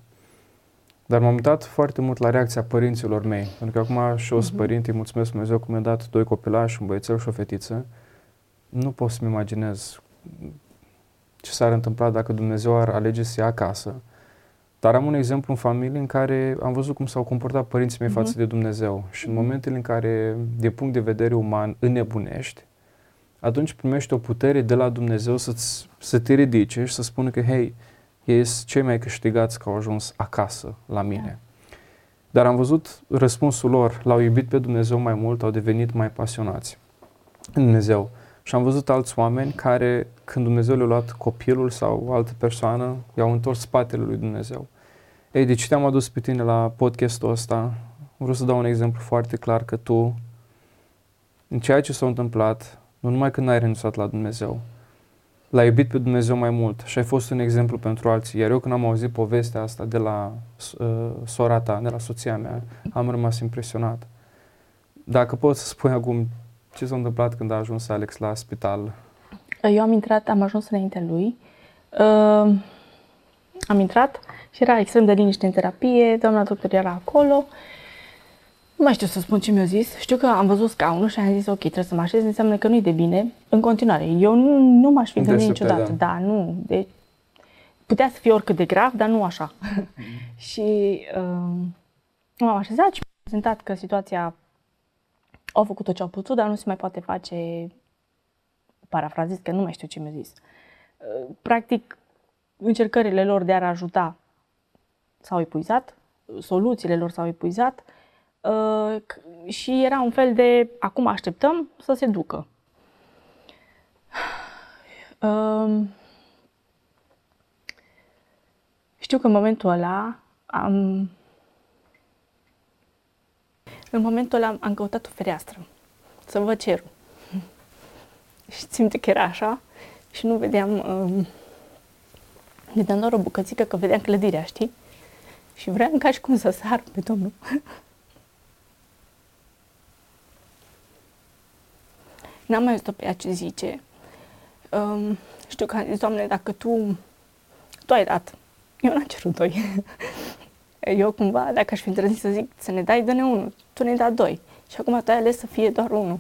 Dar m-am uitat foarte mult la reacția părinților mei. Pentru că acum și eu sunt uh-huh. părinte, îi mulțumesc Dumnezeu că mi-a dat doi copilași, un băiețel și o fetiță. Nu pot să-mi imaginez ce s-ar întâmpla dacă Dumnezeu ar alege să ia acasă. Dar am un exemplu în familie în care am văzut cum s-au comportat părinții mei uh-huh. față de Dumnezeu. Și în momentele în care, din punct de vedere uman, înnebunești, atunci primești o putere de la Dumnezeu să să te ridice și să spună că, hei, ei sunt cei mai câștigați că au ajuns acasă la mine. Da. Dar am văzut răspunsul lor, l-au iubit pe Dumnezeu mai mult, au devenit mai pasionați în Dumnezeu. Și am văzut alți oameni care, când Dumnezeu le-a luat copilul sau o altă persoană, i-au întors spatele lui Dumnezeu. Ei, de ce te-am adus pe tine la podcastul ăsta? Vreau să dau un exemplu foarte clar că tu, în ceea ce s-a întâmplat, nu numai când ai renunțat la Dumnezeu, l-ai iubit pe Dumnezeu mai mult și ai fost un exemplu pentru alții. Iar eu când am auzit povestea asta de la uh, sora ta, de la soția mea, am rămas impresionat. Dacă poți să spui acum ce s-a întâmplat când a ajuns Alex la spital? Eu am intrat, am ajuns înaintea lui. Uh, am intrat și era extrem de liniște în terapie, doamna doctor era acolo. Nu mai știu să spun ce mi-a zis. Știu că am văzut scaunul și am zis, ok, trebuie să mă așez, înseamnă că nu-i de bine. În continuare, eu nu, nu m-aș fi gândit niciodată. Da, nu. De, putea să fie oricât de grav, dar nu așa. Mm-hmm. și uh, m-am așezat și am prezentat că situația au făcut tot ce au putut, dar nu se mai poate face, parafrazez că nu mai știu ce mi-a zis. Uh, practic, încercările lor de a ajuta s-au epuizat, soluțiile lor s-au epuizat uh, și era un fel de acum așteptăm să se ducă. Uh, știu că în momentul ăla am în momentul ăla am căutat o fereastră să văd cerul. Și simte că era așa și nu vedeam, uh, vedeam doar o bucățică că vedeam clădirea, știi? Și vreau ca și cum să sar pe Domnul. N-am mai auzit pe ea ce zice. Um, știu că am zis, Doamne, dacă Tu, Tu ai dat, eu n-am cerut doi. eu cumva, dacă aș fi îndrăznit să zic să ne dai, dă-ne unul, tu ne dai doi. Și acum tu ai ales să fie doar unul.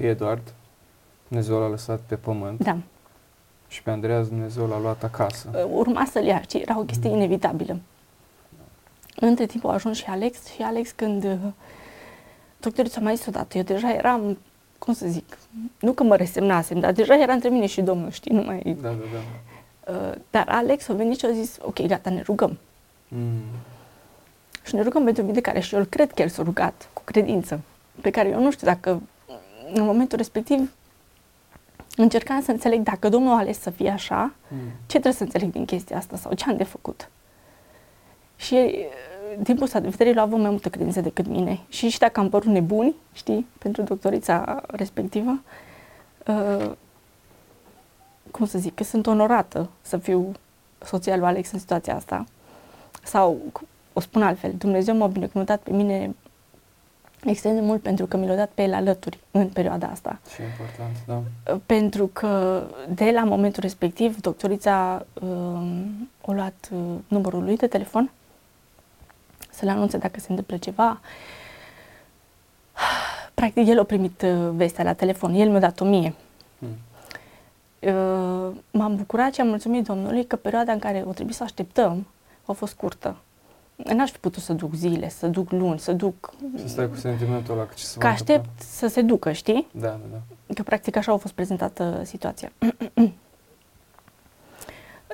Pe Eduard, Dumnezeu l-a lăsat pe pământ. Da. Și pe Andreea Dumnezeu l-a luat acasă. Uh, urma să-l ia, ci era o chestie mm. inevitabilă. Între timp a ajuns și Alex și Alex când uh, doctorii s-a mai zis odată, eu deja eram, cum să zic, nu că mă resemnasem, dar deja era între mine și Domnul, știi, nu mai... Da, da, da. Uh, dar Alex a venit și a zis, ok, gata, ne rugăm. Mm. Și ne rugăm pentru mine care și eu cred că el s-a rugat cu credință, pe care eu nu știu dacă în momentul respectiv încercam să înțeleg dacă Domnul a ales să fie așa, mm. ce trebuie să înțeleg din chestia asta sau ce am de făcut. Și uh, din punctul de vedere, el a avut mai multă credință decât mine. Și și dacă am părut nebuni, știi, pentru doctorița respectivă, uh, cum să zic, că sunt onorată să fiu soția lui Alex în situația asta. Sau, o spun altfel, Dumnezeu m-a binecuvântat pe mine extrem de mult pentru că mi l-a dat pe el alături în perioada asta. Și important, da. Pentru că de la momentul respectiv, doctorița um, a luat uh, numărul lui de telefon să le anunțe dacă se întâmplă ceva. Practic, el a primit uh, vestea la telefon, el mi-a dat-o mie. Hmm. Uh, m-am bucurat și am mulțumit Domnului că perioada în care o trebuie să așteptăm a fost scurtă. N-aș fi putut să duc zile, să duc luni, să duc... Să stai cu sentimentul ăla că ce se Că aștept întâmpla. să se ducă, știi? Da, da, da. Că practic așa a fost prezentată situația.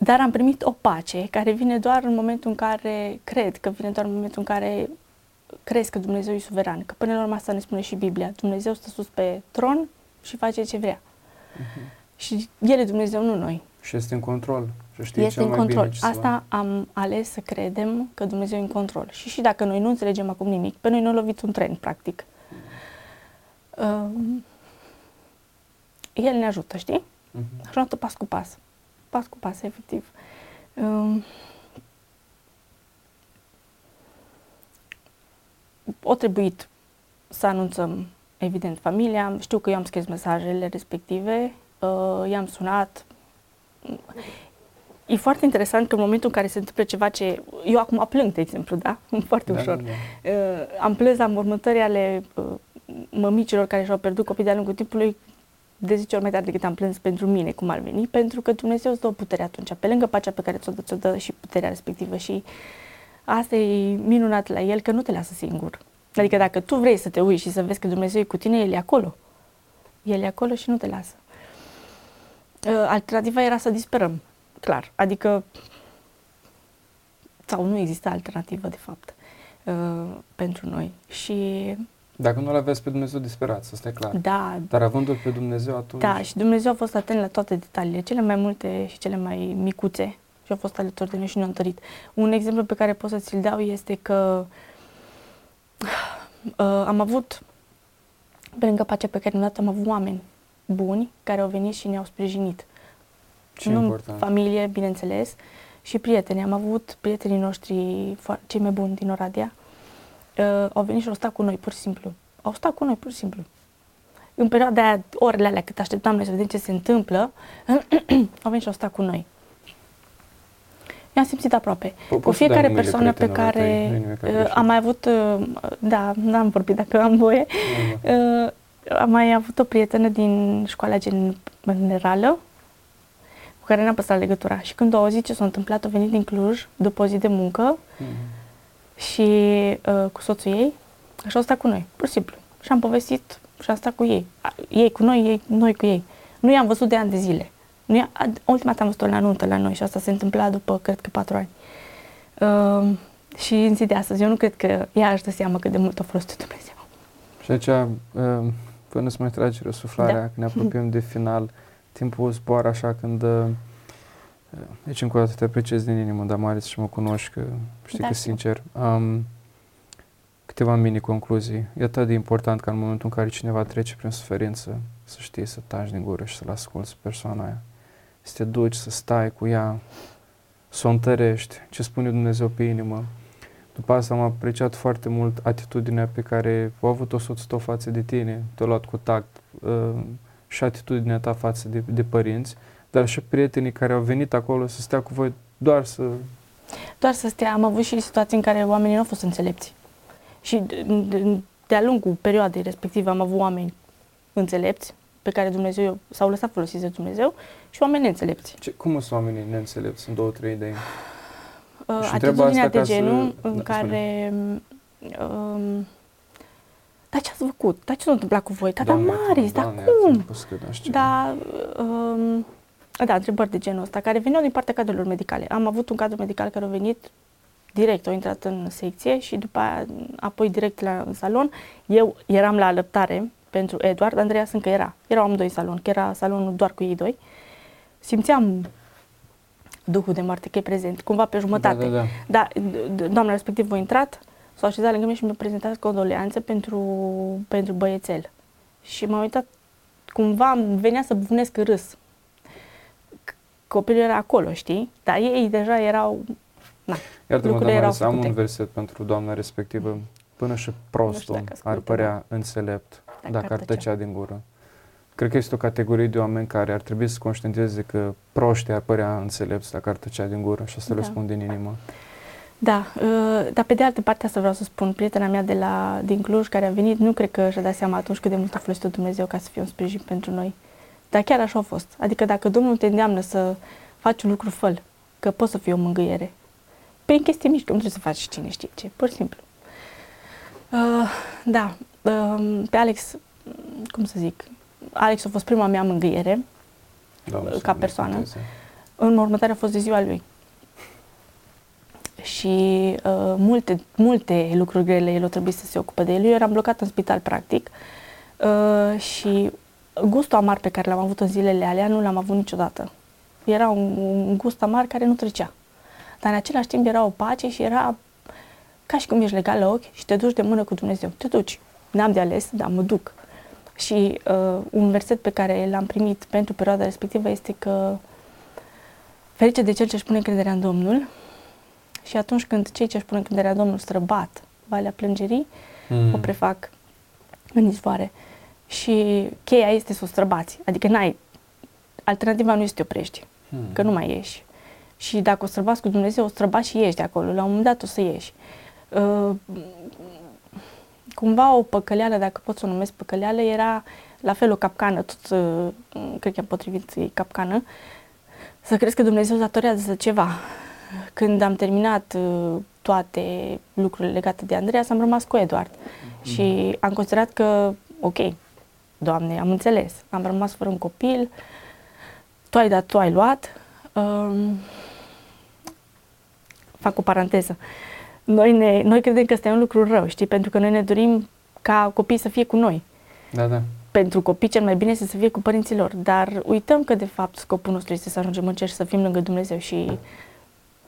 Dar am primit o pace care vine doar în momentul în care cred, că vine doar în momentul în care crezi că Dumnezeu e suveran. Că până la urmă asta ne spune și Biblia. Dumnezeu stă sus pe tron și face ce vrea. Uh-huh. Și El e Dumnezeu, nu noi. Și este în control. Și știe este cel în mai control. Bine ce Asta am ales să credem că Dumnezeu e în control. Și și dacă noi nu înțelegem acum nimic, pe noi nu a lovit un tren, practic. Uh, el ne ajută, știi? Uh-huh. Ajută pas cu pas. Pas cu pas, efectiv. Uh, o trebuit să anunțăm, evident, familia. Știu că eu am scris mesajele respective uh, i-am sunat. E foarte interesant că în momentul în care se întâmplă ceva ce... Eu acum plâng, de exemplu, da? Foarte da, ușor. Da, da. Uh, am plâns la mormântări ale uh, mămicilor care și-au pierdut copii de-a lungul timpului de 10 ori mai tare decât am plâns pentru mine, cum ar veni, pentru că Dumnezeu îți dă o putere atunci, pe lângă pacea pe care ți-o dă, ți-o dă și puterea respectivă și asta e minunat la El, că nu te lasă singur. Adică dacă tu vrei să te uiți și să vezi că Dumnezeu e cu tine, El e acolo. El e acolo și nu te lasă. Uh, alternativa era să disperăm, clar. Adică, sau nu există alternativă, de fapt, uh, pentru noi. Și Dacă nu-L aveți pe Dumnezeu disperat, să stai clar. da, Dar avându-L pe Dumnezeu atunci... da, și Dumnezeu a fost atent la toate detaliile, cele mai multe și cele mai micuțe și a fost alături de noi și ne-a întărit. Un exemplu pe care pot să ți-l dau este că uh, am avut, pe lângă pacea pe care ne-a dat, am avut oameni buni care au venit și ne-au sprijinit. Ce nu important. familie, bineînțeles, și prieteni. Am avut prietenii noștri foar- cei mai buni din Oradea. Uh, au venit și au stat cu noi, pur și simplu. Au stat cu noi, pur și simplu. În perioada aia, orele alea, cât așteptam noi să vedem ce se întâmplă, au venit și au stat cu noi. I-am simțit aproape. Po- cu poți să dai fiecare numele persoană pe prietenilor tăi, care nu-i nimic uh, greșit. am mai avut, uh, da, n-am vorbit dacă am voie, Nu, nu. Uh, am mai avut o prietenă din școala gen- generală cu care n-am păstrat legătura. Și când a auzit ce s-a întâmplat, a venit din Cluj după o zi de muncă Mhm. și uh, cu soțul ei și au stat cu noi, pur și simplu. Și am povestit și am stat cu ei. A, Ei cu noi, ei, noi cu ei. Nu i-am văzut de ani de zile. Nu i-a, a- ultima dată am văzut-o la nuntă la noi și asta se întâmpla după, cred că, patru ani. Uh, și în zi de astăzi, eu nu cred că ea își dă seama cât de mult a folosit Dumnezeu. Și aici, uh, până să mai tragi răsuflarea, Da. când ne apropiem de final, timpul zboară așa când... uh, Deci, încă o dată te apreciez din inimă, Damaris, și mă cunoști, că știi Da, că știu. sincer. Um, câteva mini-concluzii. E atât de important ca în momentul în care cineva trece prin suferință, să știi să taci din gură și să-l asculți persoana aia. Să te duci, să stai cu ea, să o întărești, ce spune Dumnezeu pe inimă. După asta am apreciat foarte mult atitudinea pe care a avut-o soțul tău față de tine, te-a luat cu tact uh, și atitudinea ta față de, de părinți, dar și prietenii care au venit acolo să stea cu voi doar să... Doar să stea, am avut și situații în care oamenii nu au fost înțelepți. Și de- de- de-a lungul perioadei respective am avut oameni înțelepți, pe care Dumnezeu s-au lăsat folosiți de Dumnezeu, și oameni neînțelepți. Ce, cum sunt oamenii neînțelepți? Sunt două, trei idei. Uh, Și întreb atitudinea asta de ca să- genul da, în spune. care... Um, dar ce ați făcut? Dar ce s-a întâmplat cu voi? Dar, dar Doamne, Maris, dar Doamne, cum? iartă-mă, păi că nu știu. Da, um, da, întrebări de genul ăsta, care veneau din partea cadrelor medicale. Am avut un cadru medical care a venit direct, a intrat în secție și după aia, apoi direct la în salon. Eu eram la alăptare pentru Eduard, Andreea încă era. Erau amândoi în salon, că era salonul doar cu ei doi. Simțeam duhul de moarte că e prezent, cumva pe jumătate. Da, da, da. Da, d- d- doamna respectiv a intrat, s-a așezat lângă mine și mi-a prezentat condoleanțe pentru, pentru băiețel. Și m-am uitat, cumva îmi venea să bufnesc în râs. C- Copilul era acolo, știi? Dar ei deja erau... Na, Iartă-mă, lucrurile erau Damaris, am făcute. un verset pentru doamna respectivă. Până și Nu știu prostul dacă ar ascultă, părea înțelept Dacă dacă ar ar tăcea. tăcea din gură. Cred că este o categorie de oameni care ar trebui să conștientizeze că proștii ar părea înțelepți dacă ar tăcea din gură și asta le Da. spun din inimă. Da, uh, dar pe de altă parte asta vreau să spun, prietena mea de la, din Cluj care a venit, nu cred că și-a dat seama atunci cât de mult a folosit Dumnezeu ca să fie un sprijin pentru noi. Dar chiar așa a fost. Adică dacă Domnul te îndeamnă să faci un lucru, făl, că poți să fii o mângâiere. Prin chestii mici, că nu trebuie să faci cine știe ce, pur și simplu. Uh, da, uh, pe Alex, cum să zic, Alex a fost prima mea mângâiere, Doamne, Ca să ne persoană? binecuvânteze. în următoarea a fost de ziua lui. Și uh, multe, multe lucruri grele el a trebuit să se ocupe de el. Eu eram blocat în spital, practic, uh, și gustul amar pe care l-am avut în zilele alea nu l-am avut niciodată. Era un, un gust amar care nu trecea. Dar în același timp era o pace și era ca și cum ești legat la ochi și te duci de mână cu Dumnezeu. Te duci. N-am de ales, dar mă duc. Și uh, un verset pe care l-am primit pentru perioada respectivă este că Ferice de cel ce își pune încrederea în Domnul și atunci când cei ce își pun încrederea în Domnul străbat valea plângerii, Mm. o prefac în izvoare. Și cheia este să o străbați. Adică n-ai, alternativa nu este să te oprești, Mm. că nu mai ieși. Și dacă o străbați cu Dumnezeu, o străbați și ieși de acolo. La un moment dat o să ieși. Uh, cumva o păcăleală, dacă pot să o numesc păcăleală, era la fel o capcană, tot, uh, cred că am potrivit ei capcană, să crezi că Dumnezeu datorează ceva. Când am terminat uh, toate lucrurile legate de Andreea, am rămas cu Eduard. Și am considerat că, ok, Doamne, am înțeles, am rămas fără un copil, Tu ai dat, Tu ai luat. Um, fac o paranteză. Noi, ne, noi credem că este un lucru rău, știi? Pentru că noi ne dorim ca copiii să fie cu noi. Da, da. Pentru copii cel mai bine este să fie cu părinții lor, dar uităm că de fapt scopul nostru este să ajungem în cer și să fim lângă Dumnezeu și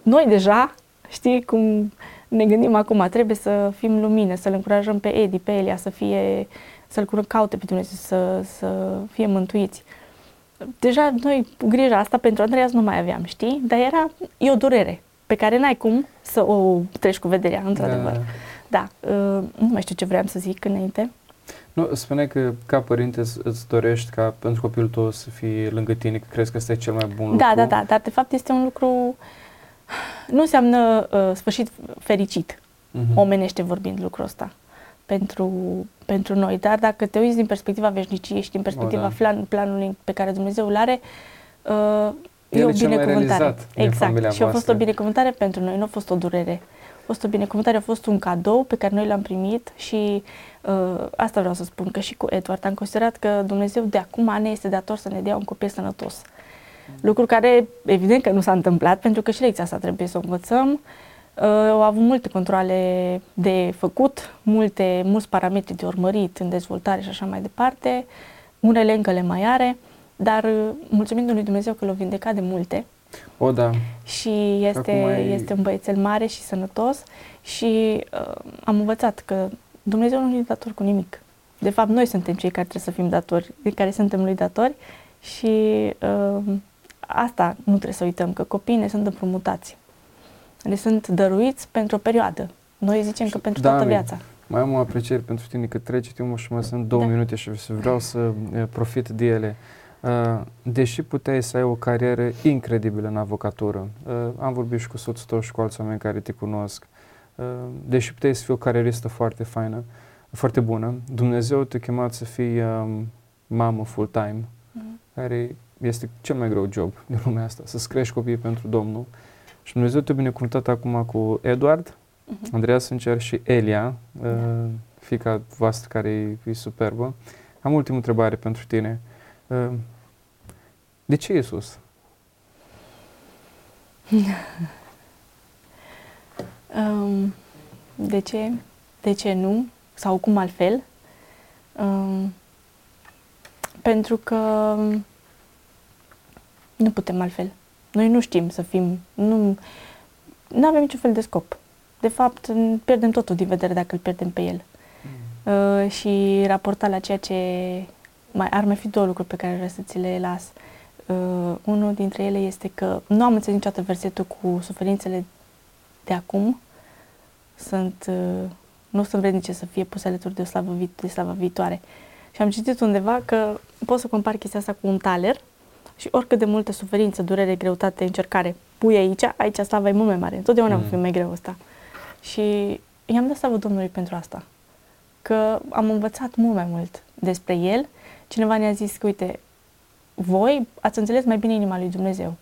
noi deja, știi cum ne gândim acum, trebuie să fim lumină, să-l încurajăm pe Edi, pe Elia, să fie, să-l caute pe Dumnezeu, să, să fie mântuiți. Deja noi grija asta pentru Andreas nu mai aveam, știi? Dar era, e o durere pe care n-ai cum să o treci cu vederea, într-adevăr. Da, da. da uh, nu mai știu ce vreau să zic înainte. Nu, spune că ca părinte îți dorești ca pentru copilul tău să fie lângă tine, că crezi că ăsta e cel mai bun da, lucru. Da, da, da, dar de fapt este un lucru, nu înseamnă uh, sfârșit fericit, uh-huh. omenește vorbind lucrul ăsta pentru, pentru noi. Dar dacă te uiți din perspectiva veșniciei și din perspectiva o, da. plan, planului pe care Dumnezeu îl are, uh, e o binecuvântare. Exact. Și a fost o binecuvântare pentru noi, nu a fost o durere. A fost o binecuvântare, a fost un cadou pe care noi l-am primit și uh, asta vreau să spun, că și cu Edward am considerat că Dumnezeu de acum ne este dator să ne dea un copil sănătos. Lucru care evident că nu s-a întâmplat, pentru că și lecția asta trebuie să o învățăm. Uh, au avut multe controle de făcut, multe, mulți parametri de urmărit în dezvoltare și așa mai departe. Unele încă le mai are. Dar uh, mulțumim lui Dumnezeu că l-a vindecat de multe. O, da. Și este, ai... este un băiețel mare și sănătos și uh, am învățat că Dumnezeu nu e dator cu nimic. De fapt, noi suntem cei care trebuie să fim datori, care suntem lui datori și uh, asta nu trebuie să uităm, că copiii ne sunt împrumutați. Le sunt dăruiți pentru o perioadă. Noi zicem că pentru da, toată viața. Mai am o apreciere pentru tine că trece timpul și mai sunt două da. minute și vreau să profit de ele. Uh, deși puteai să ai o carieră incredibilă în avocatură, uh, am vorbit și cu soțul tău și cu alți oameni care te cunosc, uh, deși puteai să fii o carieristă foarte faină, foarte bună, Dumnezeu te-a chemat să fii um, mamă full-time, mm-hmm. care este cel mai greu job din lumea asta, să-ți crești copiii pentru Domnul. Și Dumnezeu te-a binecuvântat acum cu Eduard, mm-hmm. Andreea Sâncer și Elia, uh, yeah. fica voastră care e, e superbă. Am ultimă întrebare pentru tine. Uh, de ce Iisus? um, de ce? De ce nu? Sau cum altfel? Um, pentru că nu putem altfel. Noi nu știm să fim, nu, nu avem niciun fel de scop. De fapt, pierdem totul din vedere dacă îl pierdem pe el. Mm. Uh, și raportat la ceea ce mai ar mai fi două lucruri pe care vreau să ți le las. Uh, unul dintre ele este că nu am înțeles niciodată versetul cu suferințele de acum. Sunt, uh, nu sunt vrednice să fie puse alături de, o slavă, de slava viitoare. Și am citit undeva că poți să compar chestia asta cu un taler și oricât de multă suferință, durere, greutate, încercare pui aici, aici slava e mult mai mare. Întotdeauna mm. va fi mai greu asta. Și i-am dat slavă Domnului pentru asta. Că am învățat mult mai mult despre El cineva ne-a zis că, uite, voi ați înțeles mai bine inima lui Dumnezeu.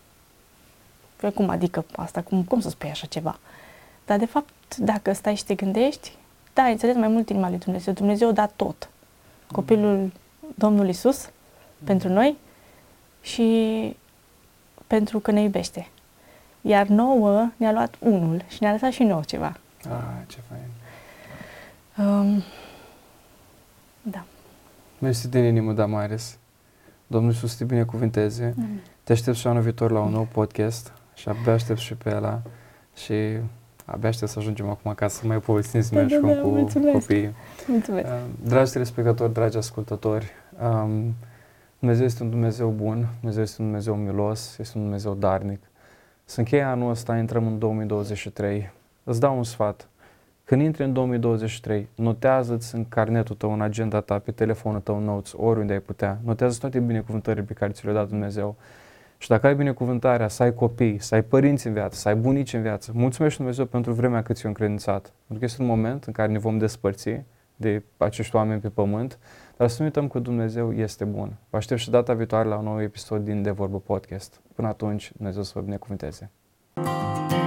Păi cum adică asta? Cum, cum să spui așa ceva? Dar, de fapt, dacă stai și te gândești, da, ai înțeles mai mult inima lui Dumnezeu. Dumnezeu a dat tot. Copilul Domnului Isus mm. pentru noi și pentru că ne iubește. Iar nouă ne-a luat unul și ne-a lăsat și nouă ceva. Ah, ce fain. Um, da. Mersi din inimă, Damaris. Domnul Iisus te binecuvinteze. Mm. Te aștept și anul viitor la un nou podcast și abia aștept și pe ăla și abia aștept să ajungem acum ca să mai povestim să mergi da, da, cu mulțumesc. copiii. Mulțumesc. Uh, dragi telespectatori, dragi ascultători, um, Dumnezeu este un Dumnezeu bun, Dumnezeu este un Dumnezeu milos, este un Dumnezeu darnic. Să încheie anul ăsta, intrăm în 2023. Îți dau un sfat. Când intri în 2023, notează-ți în carnetul tău, în agenda ta, pe telefonul tău, notes, oriunde ai putea. Notează toate binecuvântările pe care ți le-a dat Dumnezeu. Și dacă ai binecuvântarea să ai copii, să ai părinți în viață, să ai bunici în viață, mulțumesc Dumnezeu pentru vremea cât ți-o încredințat. Pentru că este un moment în care ne vom despărți de acești oameni pe pământ, dar să nu uităm că Dumnezeu este bun. Vă aștept și data viitoare la un nou episod din De Vorbă Podcast. Până atunci, Dumnezeu să vă binecuvânteze. thank you